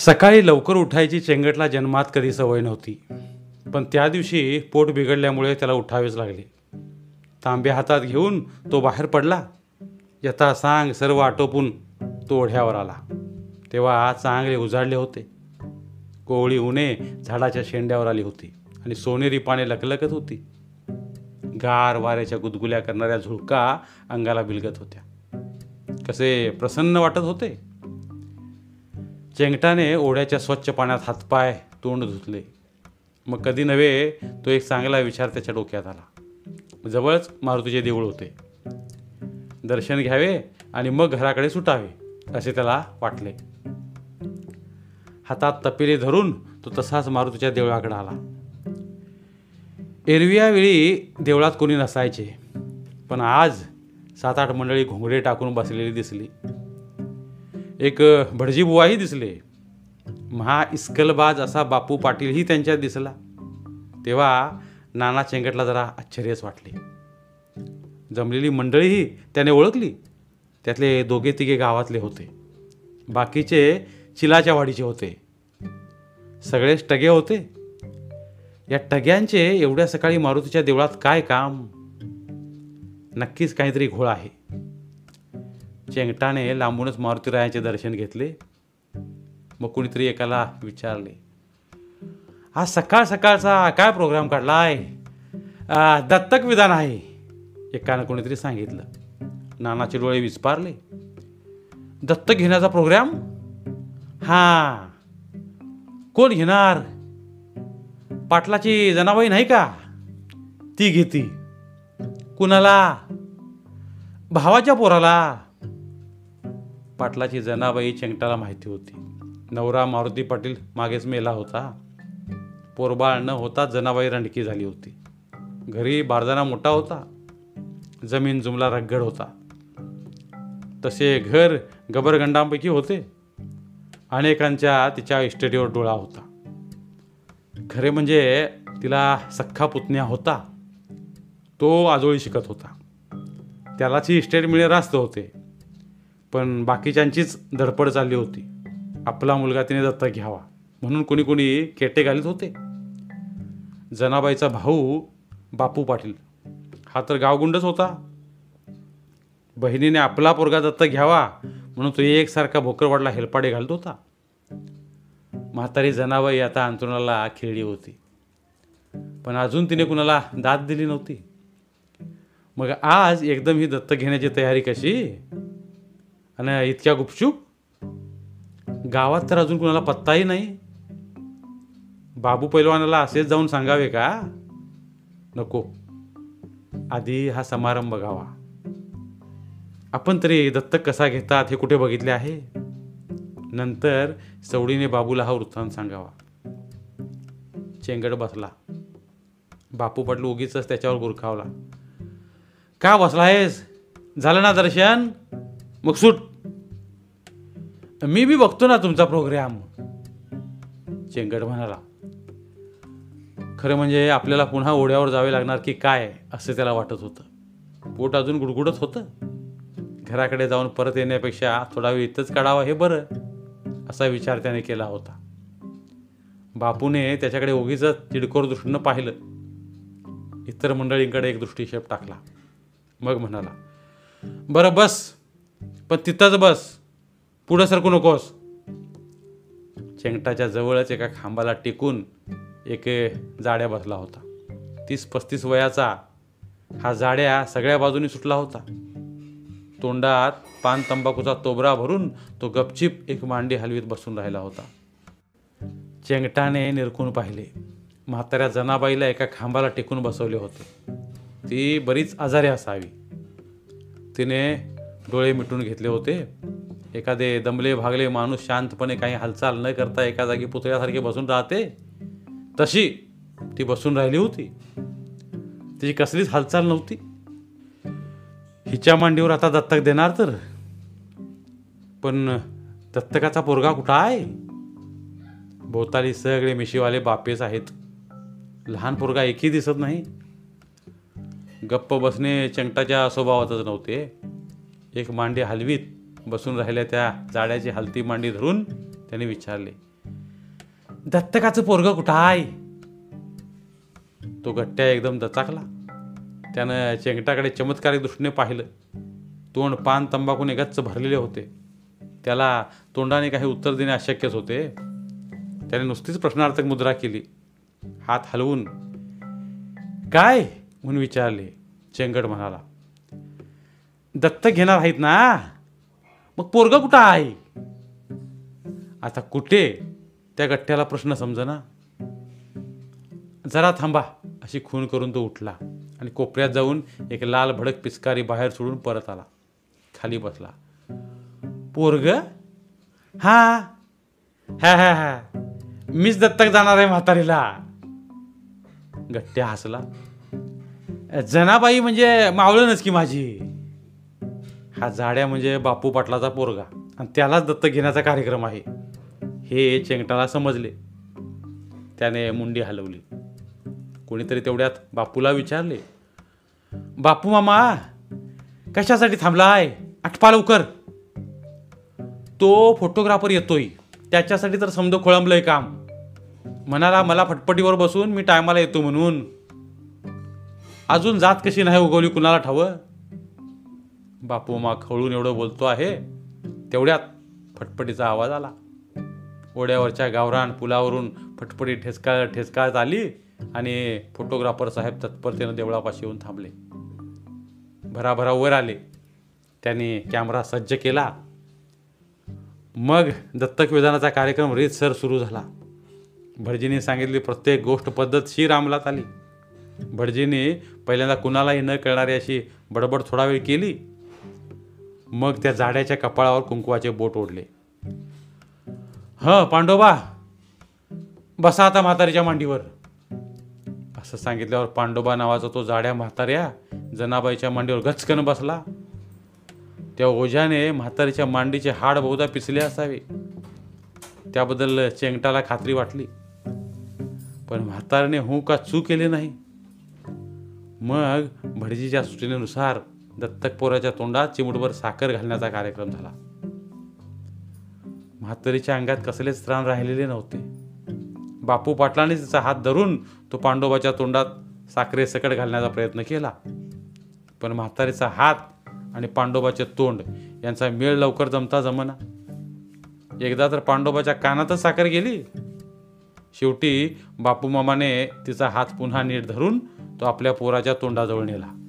सकाळी लवकर उठायची चेंगटला जन्मात कधी सवय नव्हती. पण त्या दिवशी पोट बिघडल्यामुळे त्याला उठावेच लागले. तांबे हातात घेऊन तो बाहेर पडला. यथा सांग सर्व आटोपून तो ओढ्यावर आला. तेव्हा चांगले उजाडले होते. कोवळी उणे झाडाच्या शेंड्यावर आली होती आणि सोनेरी पाने लकलकत होती. गार वाऱ्याच्या गुदगुल्या करणाऱ्या झुळका अंगाला बिलगत होत्या. कसे प्रसन्न वाटत होते. चेंगटाने ओढ्याच्या स्वच्छ पाण्यात हातपाय तोंड धुतले. मग कधी नव्हे तो एक चांगला विचार त्याच्या डोक्यात आला. जवळच मारुतीचे देऊळ होते. दर्शन घ्यावे आणि मग घराकडे सुटावे असे त्याला वाटले. हातात तपिले धरून तो तसाच मारुतीच्या देवळाकडे आला. एरव्या वेळी देवळात कोणी नसायचे पण आज सात आठ मंडळी घोंगडे टाकून बसलेली दिसली. एक भटजी बुवाही दिसले. महा इस्कलबाज असा बापू पाटीलही त्यांच्यात दिसला. तेव्हा नाना चेंगटला जरा आश्चर्यच वाटले. जमलेली मंडळीही त्याने ओळखली. त्यातले दोघे तिघे गावातले होते. बाकीचे चिलाच्या वाडीचे होते. सगळेच टगे होते. या टग्यांचे एवढ्या सकाळी मारुतीच्या देवळात काय काम? नक्कीच काहीतरी घोळ आहे. चेंगटाने लांबूनच मारुतीरायाचे दर्शन घेतले. मग कुणीतरी एकाला विचारले आज सकाळ सकाळचा काय प्रोग्राम काढलाय? आहे दत्तक विधान आहे. एकानं कोणीतरी सांगितलं. नानाचे डोळे विस्पारले. दत्तक घेण्याचा प्रोग्राम हा. कोण घेणार? पाटलाची जनाबाई नाही का? ती घेती. कुणाला? भावाच्या पोराला. पाटलाची जनाबाई चेंगटाला माहिती होती. नवरा मारुती पाटील मागेच मेला होता. पोरबाळ न होता जनाबाई रणकी झाली होती. घरी बारदाना मोठा होता. जमीन जुमला रगड होता. तसे घर गबरगंडांपैकी होते. अनेकांच्या तिच्या इस्टेटीवर डोळा होता. खरे म्हणजे तिला सख्खा पुतण्या होता. तो आजोळी शिकत होता. त्यालाची इस्टेट मिळे रास्त होते. पण बाकीच्यांचीच धडपड चालली होती. आपला मुलगा तिने दत्तक घ्यावा. म्हणून कोणी कोणी केटे घालीत होते. जनाबाईचा भाऊ बापू पाटील. हा तर गावगुंडच होता. बहिणीने आपला पोरगा दत्तक घ्यावा म्हणून तो एकसारखा भोकरवाडला हेलपाडे घालत होता. म्हातारी जनाबाई आता अंतरुणाला खेळली होती. पण अजून तिने कुणाला दाद दिली नव्हती. मग आज एकदम ही दत्तक घेण्याची तयारी कशी? आणि इतक्या गुपचूप? गावात तर अजून कुणाला पत्ताही नाही. बाबू पैलवानाला असेच जाऊन सांगावे का? नको. आधी हा समारंभ बघावा आपण तरी दत्तक कसा घेतात हे कुठे बघितले आहे? नंतर सवडीने बाबूला हा वृत्तांत सांगावा. चेंगड बसला. बापू पाटील उगीच त्याच्यावर गुरखावला का बसला आहेस झालं ना दर्शन? मग सुट. मी बी बघतो ना तुमचा प्रोग्राम चेंगड म्हणाला. खरं म्हणजे आपल्याला पुन्हा ओढ्यावर जावे लागणार की काय असं त्याला वाटत होतं. पोट अजून गुडगुडत होतं. घराकडे जाऊन परत येण्यापेक्षा थोडा वेळ इथंच काढावा हे बरं असा विचार त्याने केला होता. बापूने त्याच्याकडे ओगीच तिडकोर दृष्टीनं पाहिलं. इतर मंडळींकडे एक दृष्टिक्षेप टाकला. मग म्हणाला बरं बस पण तिथंच बस. पुढं सरकू नकोस. चेंगटाच्या जवळच एका खांबाला टेकून एक जाड्या बसला होता. तीस पस्तीस वयाचा हा जाड्या सगळ्या बाजूनी सुटला होता. तोंडात पान तंबाखूचा तोबरा भरून तो गपचिप एक मांडी हलवीत बसून राहिला होता. चेंगटाने निरखून पाहिले. म्हाताऱ्या जनाबाईला एका खांबाला टेकून बसवले होते. ती बरीच आजारी असावी. तिने डोळे मिटून घेतले होते. एखादे दमले भागले माणूस शांतपणे काही हालचाल न करता एका जागी पुतळ्यासारखी बसून राहते तशी ती बसून राहिली होती. तिची कसलीच हालचाल नव्हती. हिच्या मांडीवर आता दत्तक देणार तर? पण दत्तकाचा पोरगा कुठं आहे? भोवताली सगळे मिशीवाले बापेच आहेत. लहान पोरगा एकही दिसत नाही. गप्प बसणे चंगटाच्या स्वभावातच नव्हते. एक मांडी हलवीत. बसून राहिल्या त्या जाड्याची हलती मांडी धरून त्याने विचारले दत्तकाचं पोरग कुठं आहे? तो गट्ट्या एकदम दचाकला. त्यानं चेंगटाकडे चमत्कारिक दृष्टीने पाहिलं. तोंड पान तंबाखूने गच्च भरलेले होते. त्याला तोंडाने काही उत्तर देणे अशक्यच होते. त्याने नुसतीच प्रश्नार्थक मुद्रा केली. हात हलवून काय? म्हणून विचारले चेंगट म्हणाला. दत्तक घेणार आहेत ना? मग पोरग कुठं आहे? आता कुठे? त्या गठ्ठ्याला प्रश्न समजना. जरा थांबा अशी खून करून तो उठला आणि कोपऱ्यात जाऊन एक लाल भडक पिचकारी बाहेर सोडून परत आला. खाली बसला. पोरग? हा. हा हा हा. मीच दत्तक जाणार आहे म्हातारीला. गट्ट्या हसला. जनाबाई म्हणजे मावळणच की माझी. हा झाड्या म्हणजे बापू पाटलाचा पोरगा. आणि त्यालाच दत्तक घेण्याचा कार्यक्रम आहे. हे चेंगटाला समजले. त्याने मुंडी हलवली. कोणीतरी तेवढ्यात बापूला विचारले बापू मामा कशासाठी थांबलाय? आठपा लवकर. तो फोटोग्राफर येतोय. त्याच्यासाठी तर समजा खोळंबलंय काम. म्हणाला मला फटपटीवर बसून मी टायमाला येतो म्हणून. अजून जात कशी नाही उगवली कुणाला ठावं? बापू मा खळून एवढं बोलतो आहे तेवढ्यात फटफटीचा आवाज आला. ओढ्यावरच्या गावरान पुलावरून फटफटी ठेसकाळ ठेसकाळत आली आणि फोटोग्राफर साहेब तत्परतेनं देवळापाशी येऊन थांबले. भराभरा वर आले. त्यांनी कॅमेरा सज्ज केला. मग दत्तक विधानाचा कार्यक्रम रीतसर सुरू झाला. भटजीने सांगितली प्रत्येक गोष्ट पद्धतशीर अंमलात आली. भटजीने पहिल्यांदा कुणालाही न कळणारी अशी बडबड थोडा वेळ केली. मग त्या जाड्याच्या कपाळावर कुंकवाचे बोट ओढले. ह पांडोबा बसा आता म्हातारीच्या मांडीवर. असं सांगितल्यावर पांडोबा नावाचा तो जाड्या म्हाताऱ्या जनाबाईच्या मांडीवर गचकन बसला. त्या ओझ्याने म्हातारीच्या मांडीचे हाड बहुधा पिसले असावे. त्याबद्दल चेंगटाला खात्री वाटली. पण म्हातारीने हू का चू केले नाही? मग भटजीच्या सूचनेनुसार दत्तक पोराच्या तोंडात चिमुटभर साखर घालण्याचा कार्यक्रम झाला. म्हातारीच्या अंगात कसलेच त्राण राहिलेले नव्हते. बापू पाटलाने तिचा हात धरून तो पांडोबाच्या तोंडात साखरे सकट घालण्याचा प्रयत्न केला. पण म्हातारीचा हात आणि पांडोबाचे तोंड यांचा मेळ लवकर जमता जमना. एकदा तर पांडोबाच्या कानातच साखर गेली. शेवटी बापू मामाने तिचा हात पुन्हा नीट धरून तो आपल्या पोराच्या तोंडाजवळ नेला.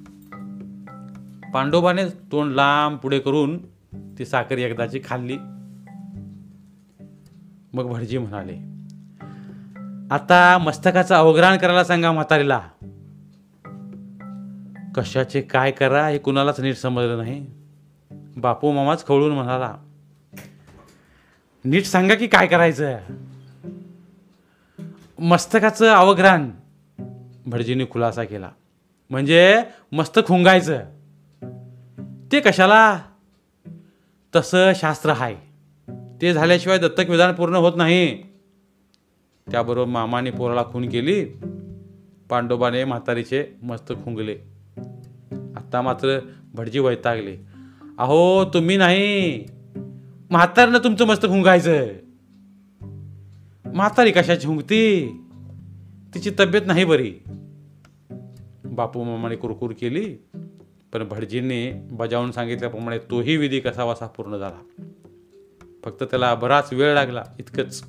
पांडोबाने तोंड लांब पुढे करून ती साखर एकदाची खाल्ली. मग भटजी म्हणाले आता मस्तकाचं अवग्रहण करायला सांगा म्हातारीला. कशाचे काय करा हे कुणालाच नीट समजलं नाही. बापू मामाच खवळून म्हणाला नीट सांगा की काय करायचं मस्तकाचं अवग्रहण. भटजीने खुलासा केला म्हणजे मस्तक हुंगायचं. ते कशाला? तसं शास्त्र आहे. ते झाल्याशिवाय दत्तक विधान पूर्ण होत नाही. त्याबरोबर मामाने पोराला खून केली. पांडोबाने म्हातारीचे मस्तक खुंगले. आता मात्र भटजी वैतागले. अहो तुम्ही नाही. म्हातारनं तुमचं मस्तक खुंगायचं. म्हातारी कशाची हुंगती? तिची तब्येत नाही बरी. बापू मामाने कुरकुर केली. पण भटजींनी बजावून सांगितल्याप्रमाणे तोही विधी कसावासा पूर्ण झाला. फक्त त्याला बराच वेळ लागला इतकंच.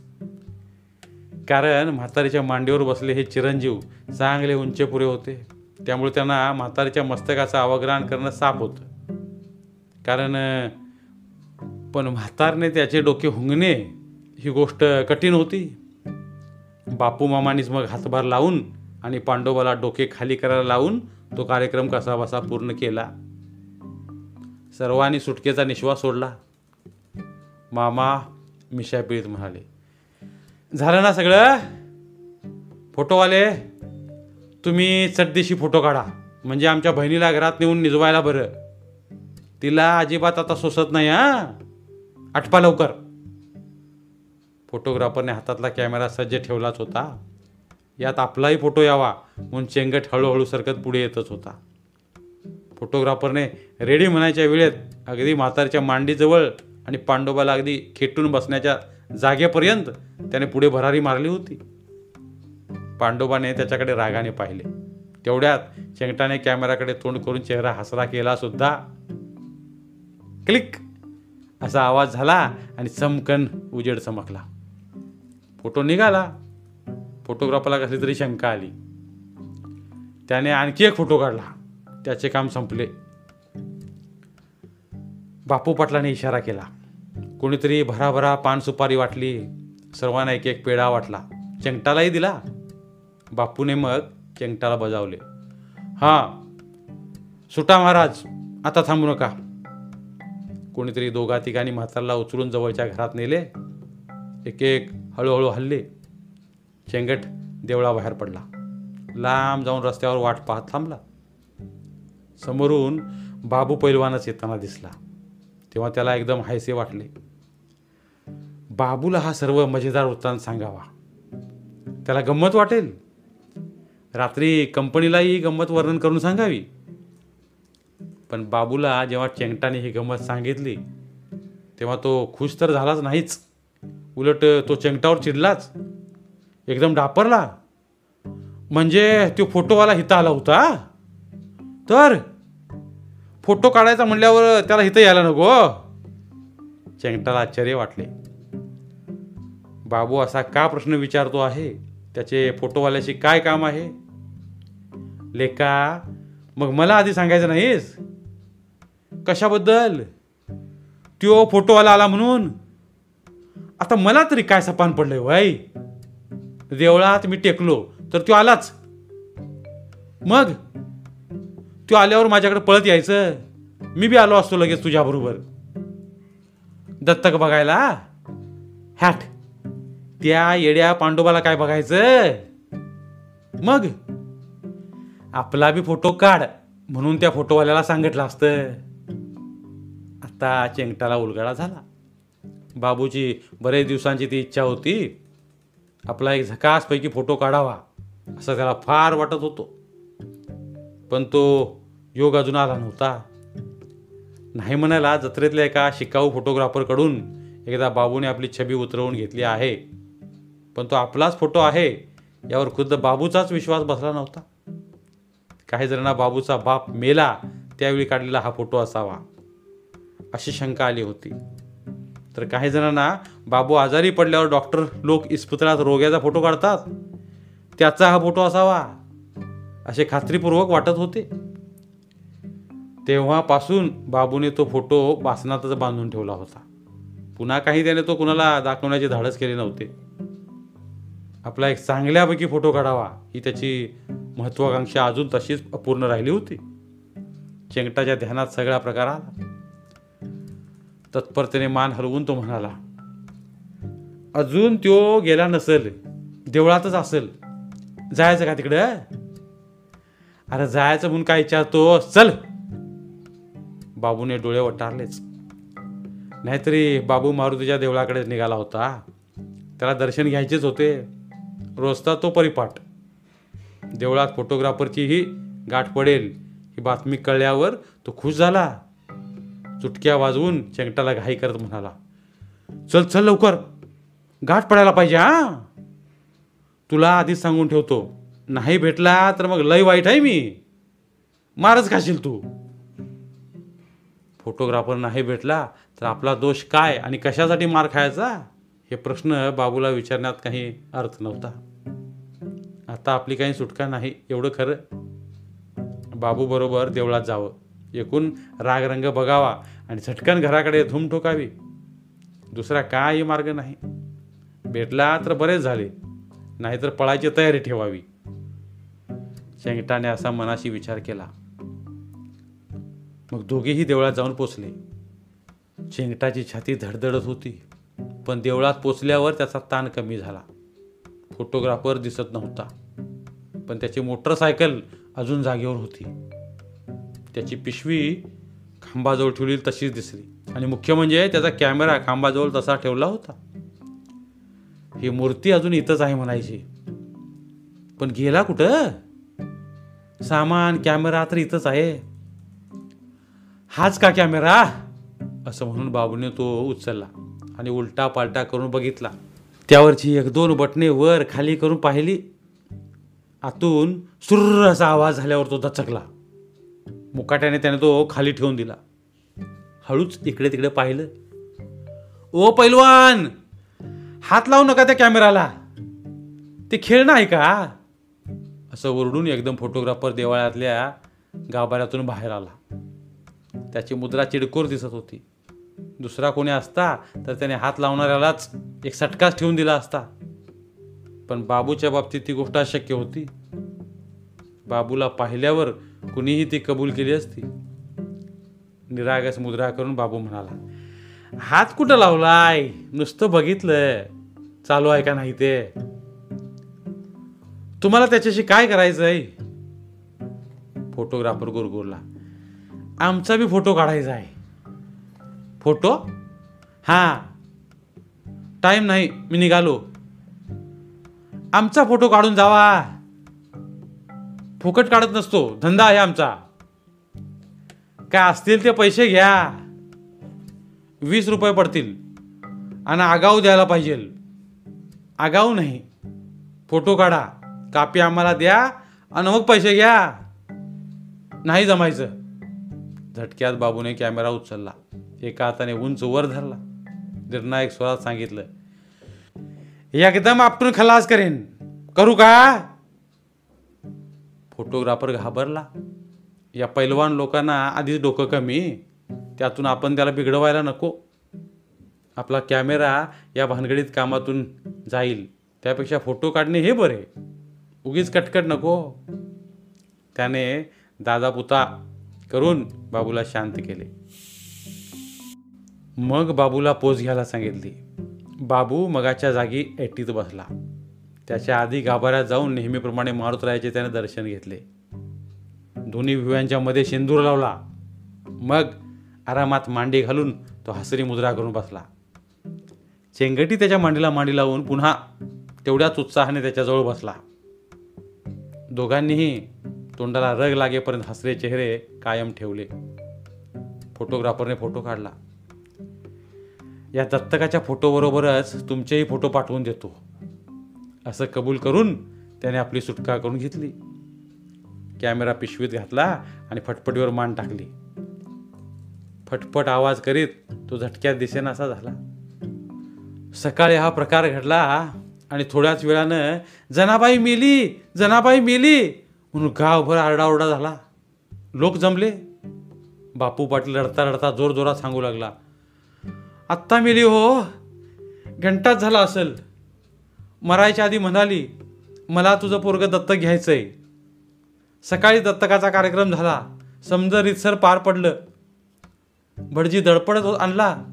कारण म्हातारीच्या मांडीवर बसले हे चिरंजीव चांगले उंचेपुरे होते. त्यामुळे त्यांना म्हातारीच्या मस्तकाचं अवग्रहण करणं साप होतं. कारण पण म्हातारने त्याचे डोके हुंगणे ही गोष्ट कठीण होती. बापू मामानीच मग हातभार लावून आणि पांडोबाला डोके खाली करायला लावून तो कार्यक्रम कसा बसा पूर्ण केला. सर्वांनी सुटकेचा निश्वास सोडला. मामा मिशापिळीत म्हणाले झालं ना सगळं? फोटोवाले तुम्ही चटदिशी फोटो काढा. म्हणजे आमच्या बहिणीला घरात नेऊन निजवायला बरं. तिला अजिबात आता सोसत नाही हा? आठपा लवकर. फोटोग्राफरने हातातला कॅमेरा सज्ज ठेवलाच होता. यात आपलाही फोटो यावा म्हणून चेंगट हळूहळू सरकत पुढे येतच होता. फोटोग्राफरने रेडी म्हणायच्या वेळेत अगदी म्हातारच्या मांडीजवळ आणि पांडोबाला अगदी खेटून बसण्याच्या जागेपर्यंत त्याने पुढे भरारी मारली होती. पांडोबाने त्याच्याकडे रागाने पाहिले. तेवढ्यात चेंगटाने कॅमेराकडे तोंड करून चेहरा हसरा केला सुद्धा. क्लिक! असा आवाज झाला आणि चमकन उजेड चमकला. फोटो निघाला. फोटोग्राफरला कसली तरी शंका आली. त्याने आणखी एक फोटो काढला. त्याचे काम संपले. बापू पाटलाने इशारा केला. कोणीतरी भराभरा पान सुपारी वाटली. सर्वांना एक एक पेढा वाटला. चेंगटालाही दिला. बापूने मग चेंगटाला बजावले. हां सुटा महाराज आता थांबू नका. कोणीतरी दोघा तिघांनी म्हातारला उचलून जवळच्या घरात नेले. एक एक हळूहळू हल्ले. चेंगट देवळाबाहेर पडला. लांब जाऊन रस्त्यावर वाट पाहत थांबला. समोरून बाबू पैलवानच येताना दिसला. तेव्हा त्याला एकदम हायसे वाटले. बाबूला हा सर्व मजेदार वृत्तांत सांगावा. त्याला गंमत वाटेल? रात्री कंपनीलाही गंमत वर्णन करून सांगावी? पण बाबूला जेव्हा चेंगटाने ही गंमत सांगितली तेव्हा तो खुश तर झालाच नाहीच. उलट तो चेंगटावर चिडलाच. एकदम डापरला. म्हणजे तो फोटोवाला हिता आला होता. तर फोटो काढायचा म्हणल्यावर त्याला हिथं यायला नको हो. चेंगटाला आश्चर्य वाटले. बाबू असा का प्रश्न विचारतो आहे? त्याचे फोटोवाल्याशी काय काम आहे? लेका मग मला आधी सांगायचं नाहीस? कशाबद्दल? त्यो फोटोवाला आला म्हणून? आता मला तरी काय सपान पडलंय वाई देवळात मी टेकलो तर तो आलाच. मग? तो आल्यावर माझ्याकडे पळत यायचं. मी बी आलो असतो लगेच तुझ्याबरोबर. दत्तक बघायला? हॅट. त्या येड्या पांडोबाला काय बघायचं? मग? आपला बी फोटो काढ म्हणून त्या फोटोवाल्याला सांगितलं असतं. आता चेंगटाला उलगडा झाला. बाबूची बरेच दिवसांची ती इच्छा होती. आपला एक झकासपैकी फोटो काढावा असं त्याला फार वाटत होतो. पण तो योग अजून आला नव्हता. नाही म्हणायला जत्रेतल्या एका शिकाऊ फोटोग्राफरकडून एकदा बाबूने आपली छबी उतरवून घेतली आहे. पण तो आपलाच फोटो आहे यावर खुद्द बाबूचाच विश्वास बसला नव्हता. काही जणांना बाबूचा बाप मेला त्यावेळी काढलेला हा फोटो असावा अशी शंका आली होती. तर काही जणांना बाबू आजारी पडल्यावर डॉक्टर लोक इस्पितळात रोग्याचा फोटो काढतात. त्याचा हा फोटो असावा. असे खात्रीपूर्वक वाटत होते. तेव्हापासून बाबूने तो फोटो बासनातच बांधून ठेवला होता. पुन्हा काही त्याने तो कुणाला दाखवण्याचे धाडस केले नव्हते. आपला एक चांगल्यापैकी फोटो काढावा ही त्याची महत्वाकांक्षा अजून तशीच अपूर्ण राहिली होती. चेंगटाच्या ध्यानात सगळा प्रकार आला. तत्परतेने मान हलवून तो म्हणाला अजून त्यो गेला नसेल देवळातच असेल जायचं का तिकडं? अरे जायचं म्हणून काय विचारतो? चल. बाबूने डोळे वटारलेच. नाहीतरी बाबू मारुतीच्या देवळाकडे निघाला होता. त्याला दर्शन घ्यायचेच होते. रोजता तो परिपाठ. देवळात फोटोग्राफरचीही गाठ पडेल ही बातमी कळल्यावर तो खुश झाला. चुटक्या वाजवून चेंगटाला घाई करत म्हणाला चल चल लवकर. गाठ पडायला पाहिजे हा. तुला आधीच सांगून ठेवतो नाही भेटला तर मग लय वाईट आहे मी. मारच खाशील तू. फोटोग्राफर नाही भेटला तर आपला दोष काय आणि कशासाठी मार खायचा? हे प्रश्न बाबूला विचारण्यात काही अर्थ नव्हता. आता आपली काही सुटका नाही एवढं खरं. बाबू बरोबर देवळात जावं. एकूण रागरंग बघावा आणि झटकन घराकडे धूम ठोकावी. दुसरा काही मार्ग नाही. भेटला तर बरेच झाले नाहीतर पळायची तयारी ठेवावी. शेंगटाने असा मनाशी विचार केला. मग दोघेही देवळात जाऊन पोचले. शेंगटाची छाती धडधडत होती पण देवळात पोचल्यावर त्याचा ताण कमी झाला. फोटोग्राफर दिसत नव्हता पण त्याची मोटरसायकल अजून जागेवर होती. त्याची पिशवी खांबाजवळ ठेवली तशीच दिसली. आणि मुख्य म्हणजे त्याचा कॅमेरा खांबाजवळ तसा ठेवला होता. ही मूर्ती अजून इथंच आहे म्हणायची. पण गेला कुठं? सामान कॅमेरा तर इथंच आहे. हाच का कॅमेरा? असं म्हणून बाबूने तो उचलला आणि उलटा पालटा करून बघितला. त्यावरची एक दोन बटणे वर खाली करून पाहिली. आतून सुर्र असा आवाज झाल्यावर तो दचकला. मुकाट्याने त्याने तो खाली ठेवून दिला. हळूच इकडे तिकडे पाहिलं. ओ पैलवान हात लावू नका त्या कॅमेराला. ते खेळ नाही का? असं ओरडून एकदम फोटोग्राफर देवाळ्यातल्या गाभाऱ्यातून बाहेर आला. त्याची मुद्रा चिडकोर दिसत होती. दुसरा कोणी असता तर त्याने हात लावणाऱ्यालाच एक सटकाच ठेवून दिला असता. पण बाबूच्या बाबतीत ती गोष्ट अशक्य होती. बाबूला पाहिल्यावर कुणीही ती कबूल केली असती. निरागस मुद्रा करून बाबू म्हणाला हात कुठं लावलाय नुसतं बघितलं चालू आहे का नाही ते? तुम्हाला त्याच्याशी काय करायचंय फोटोग्राफर गुरगुरला आमचा बी फोटो काढायचा आहे. फोटो हां. टाईम नाही मी निघालो. आमचा फोटो काढून जावा. फुकट काढत नसतो. धंदा आहे आमचा. काय असतील ते पैसे घ्या. वीस रुपये पडतील. आणि आगाऊ द्यायला पाहिजे. आगाऊ नाही. फोटो काढा. कापी आम्हाला द्या आणि मग पैसे घ्या. नाही जमायचं. झटक्यात बाबूने कॅमेरा उचलला. एका हाताने उंच वर धरला. निर्णायक स्वरात सांगितलं एकदम आपटून खलास करेन. करू का? फोटोग्राफर घाबरला. या पैलवान लोकांना आधीच डोकं कमी. त्यातून आपण त्याला बिघडवायला नको. आपला कॅमेरा या भानगडीत कामातून जाईल. त्यापेक्षा फोटो काढणे हे बरे. उगीच कटकट नको. त्याने दादापुता करून बाबूला शांत केले. मग बाबूला पोज घ्यायला सांगितली. बाबू मगाच्या जागी एटीत बसला. त्याच्या आधी गाभाऱ्यात जाऊन नेहमीप्रमाणे मारुतरायाचे त्याने दर्शन घेतले. दोन्ही भिव्यांच्या मध्ये शेंदूर लावला. मग आरामात मांडी घालून तो हसरी मुद्रा करून बसला. चेंगटी त्याच्या मांडीला मांडी लावून पुन्हा तेवढ्याच उत्साहाने त्याच्याजवळ बसला. दोघांनीही तोंडाला रग लागेपर्यंत हसरे चेहरे कायम ठेवले. फोटोग्राफरने फोटो काढला. या दत्तकाच्या फोटोबरोबरच तुमचेही फोटो पाठवून देतो. असं कबूल करून त्याने आपली सुटका करून घेतली. कॅमेरा पिशवीत घातला आणि फटफटीवर मान टाकली. फटफट आवाज करीत तो झटक्यात दिसेनासा झाला. सकाळी हा प्रकार घडला आणि थोड्याच वेळानं जनाबाई मेली जनाबाई मेली म्हणून गावभर आरडाओरडा झाला. लोक जमले. बापू पाटील रडता रडता जोर जोरात सांगू लागला आत्ता मेली हो घंटाच झाला असेल. मरायच्या आधी म्हणाली मला तुझं पोरगं दत्तक घ्यायचं आहे सकाळी दत्तकाचा कार्यक्रम झाला. समज रितसर पार पडलं. भटजी दडपडत आणला.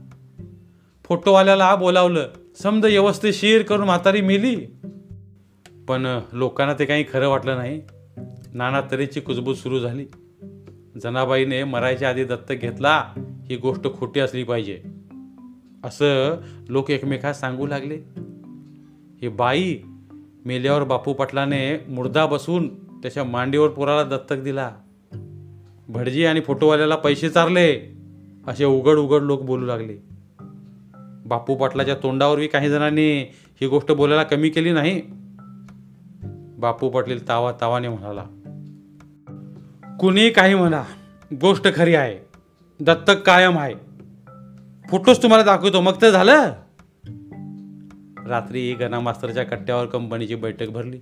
फोटोवाल्याला बोलावलं समज व्यवस्थिशीर करून म्हातारी मेली. पण लोकांना ते काही खरं वाटलं नाही. नाना तऱ्हेची कुजबूज सुरू झाली. जनाबाईने मरायच्या आधी दत्तक घेतला ही गोष्ट खोटी असली पाहिजे. असं लोक एकमेकात सांगू लागले. ही बाई मेल्यावर बापू पाटलाने मुर्दा बसून त्याच्या मांडीवर पोराला दत्तक दिला. भटजी आणि फोटोवाल्याला पैसे चारले. असे उघड उघड लोक बोलू लागले. बापू पाटलाच्या तोंडावरही काही जणांनी ही गोष्ट बोलायला कमी केली नाही. बापू पाटील तावा तावाने म्हणाला कुणी काही म्हणा गोष्ट खरी आहे. दत्तक कायम आहे. फोटोच तुम्हाला दाखवतो. मग तर झालं. रात्री गणा मास्तरच्या कट्ट्यावर कंपनीची बैठक भरली.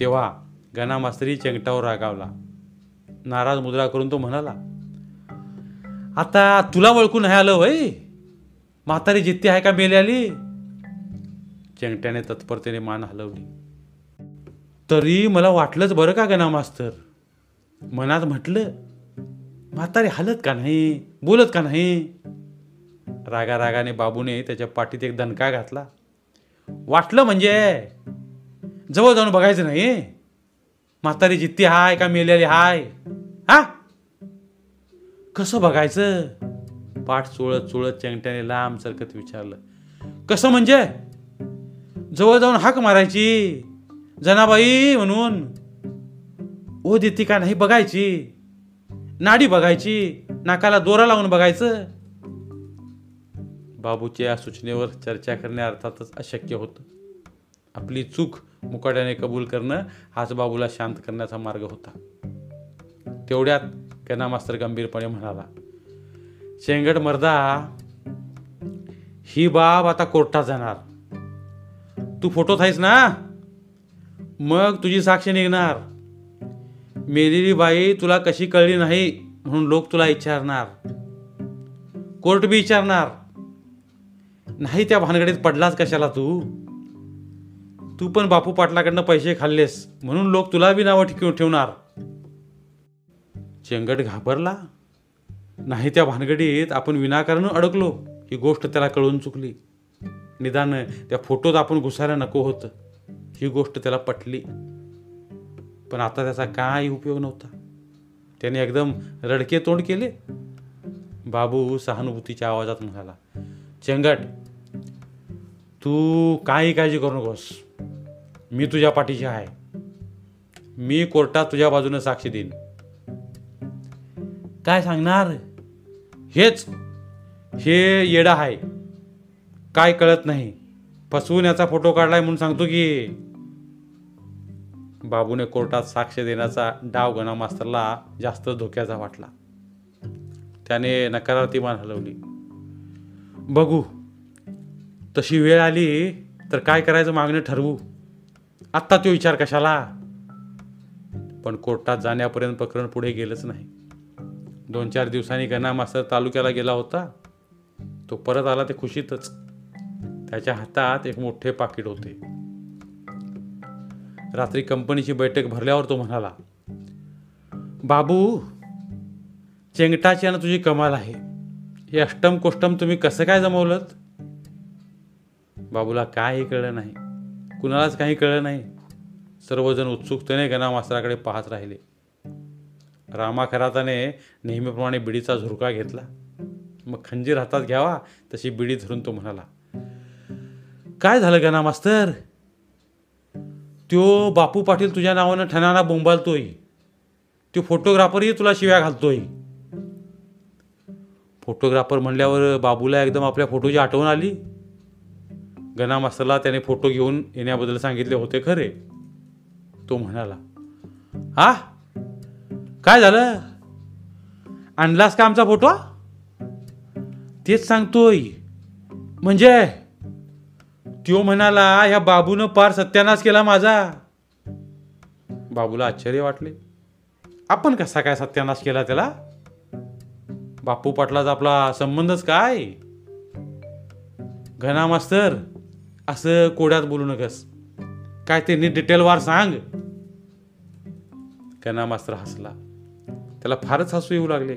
तेव्हा गणा मास्तरी चेंगटावर रागावला नाराज मुद्रा करून तो म्हणाला आता तुला ओळखून नाही आलं वय म्हातारी जित्ती आहे का मेल्याली? चेंगट्याने तत्परतेने मान हलवली. तरी मला वाटलंच बरं का गणा मास्तर मनात म्हटलं म्हातारी हलत का नाही बोलत का नाही? रागा रागाने बाबूने त्याच्या पाठीत एक दणका घातला. वाटलं म्हणजे? जवळ जाऊन बघायचं नाही म्हातारी जित्ती हाय का मेलेली हाय? हा? कसं बघायचं? पाठ चोळत चोळत चेंगट्याने लांब सरकत विचारलं. कसं म्हणजे? जवळ जाऊन हाक मारायची? जनाबाई म्हणून. ओ देते का नाही बघायची? नाडी बघायची? नाकाला दोरा लावून बघायचं? बाबूच्या या सूचनेवर चर्चा करणे अर्थातच अशक्य होतं. आपली चूक मुकाट्याने कबूल करणं हाच बाबूला शांत करण्याचा मार्ग होता. तेवढ्यात कना मास्तर गंभीरपणे म्हणाला शेंगड मर्दा ही बाब आता कोर्टात जाणार. तू फोटोत आहेस ना? मग तुझी साक्ष निघणार. मेलेली बाई तुला कशी कळली नाही म्हणून लोक तुला विचारणार. कोर्ट बी विचारणार. नाही त्या भानगडीत पडलाच कशाला तू? तू पण बापू पाटलाकडनं पैसे खाल्लेस म्हणून लोक तुला बी नावं ठिकवून ठेवणार. चेंगट घाबरला? नाही त्या भानगडीत आपण विनाकारण अडकलो ही गोष्ट त्याला कळून चुकली. निदान त्या फोटोत आपण घुसायला नको होतं ही गोष्ट त्याला पटली. पण आता त्याचा काही उपयोग नव्हता. त्याने एकदम रडके तोंड केले. बाबू सहानुभूतीच्या आवाजात म्हणाला चेंगट तू काही काळजी करू नकोस. मी तुझ्या पाठीशी आहे. मी कोर्टात तुझ्या बाजूने साक्षी देईन. काय सांगणार? हेच. हे येडा आहे. काय कळत नाही. फसवून याचा फोटो काढलाय म्हणून सांगतो की. बाबूने कोर्टात साक्ष देण्याचा डाव गणा मास्तरला जास्त धोक्याचा वाटला. त्याने नकारार्थी मान हलवली. बघू. तशी वेळ आली तर काय करायचं मागणं ठरवू? आत्ता तो विचार कशाला? पण कोर्टात जाण्यापर्यंत प्रकरण पुढे गेलंच नाही. दोन चार दिवसांनी गणा मास्तर तालुक्याला गेला होता. तो परत आला ते खुशीतच. त्याच्या हातात एक मोठे पाकिट होते. रात्री कंपनीची बैठक भरल्यावर तो म्हणाला बाबू चेंगटाची आणि तुझी कमाल आहे. हे अष्टम कोष्टम तुम्ही कसं काय जमवलं बाबूला काही कळलं नाही. कुणालाच काही कळलं नाही. सर्वजण उत्सुकतेने गणामास्तराकडे पाहत राहिले. रामा खराताने नेहमीप्रमाणे बिडीचा झुरका घेतला. मग खंजीर हातात घ्यावा तशी बिडी धरून तो म्हणाला काय झालं गणामास्तर? त्यो बापू पाटील तुझ्या नावानं ठणाना बोंबालतोय. तो फोटोग्राफरही तुला शिव्या घालतोय. फोटोग्राफर म्हणल्यावर बाबूला एकदम आपल्या फोटोची आठवण आली. गणा मास्तरला त्याने फोटो घेऊन येण्याबद्दल सांगितले होते खरे. तो म्हणाला हा? काय झालं? आणलास का आमचा फोटो? तेच सांगतोय. म्हणजे? त्यो म्हणाला ह्या बाबूनं पार सत्यानाश केला माझा. बाबूला आश्चर्य वाटले. आपण कसा काय सत्यानाश केला त्याला? बापू पाटलाचा आपला संबंधच काय? घना मास्तर असं कोड्यात बोलू नकस. काय ते नीट डिटेलवार सांग. कना मास्तर हसला. त्याला फारच हसू येऊ लागले.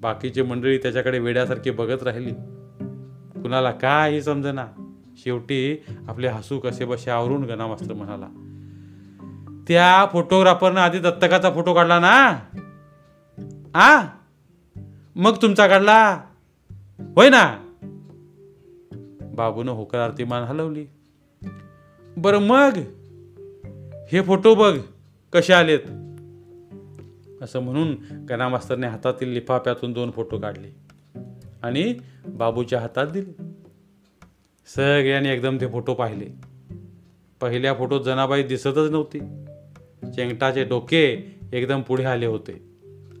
बाकीची मंडळी त्याच्याकडे वेड्यासारखी बघत राहिली. कुणाला काही समजना? शेवटी आपले हसू कसे बसे आवरून गणा मास्तर म्हणाला त्या फोटोग्राफरनं आधी दत्तकाचा फोटो काढला ना? आ? मग तुमचा काढला? होय ना? बाबूनं होकारार्थी मान हलवली. बरं मग? हे फोटो बघ कसे आलेत? असं म्हणून गणा मास्तरने हातातील लिफाफ्यातून दोन फोटो काढले आणि बाबूच्या हातात दिले. सगळ्यांनी एकदम ते फोटो पाहिले. पहिल्या फोटोत जनाबाई दिसतच नव्हती. चेंगटाचे डोके एकदम पुढे आले होते.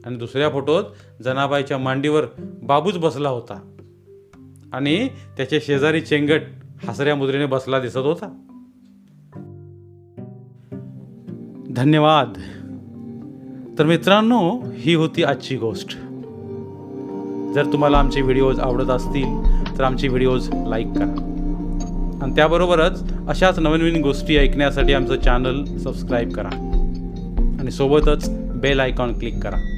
आणि दुसऱ्या फोटोत जनाबाईच्या मांडीवर बाबूच बसला होता. आणि त्याचे शेजारी चेंगट हसऱ्या मुद्रेने बसला दिसत होता. धन्यवाद. तर मित्रांनो ही होती आजची गोष्ट. जर तुम्हाला आमचे व्हिडिओज आवडत असतील तर आमचे व्हिडिओज लाईक करा. आणि त्याबरोबरच अशाच नवीन नवीन गोष्टी ऐकण्यासाठी आमचं चॅनल सबस्क्राईब करा. आणि सोबतच बेल आयकॉन क्लिक करा.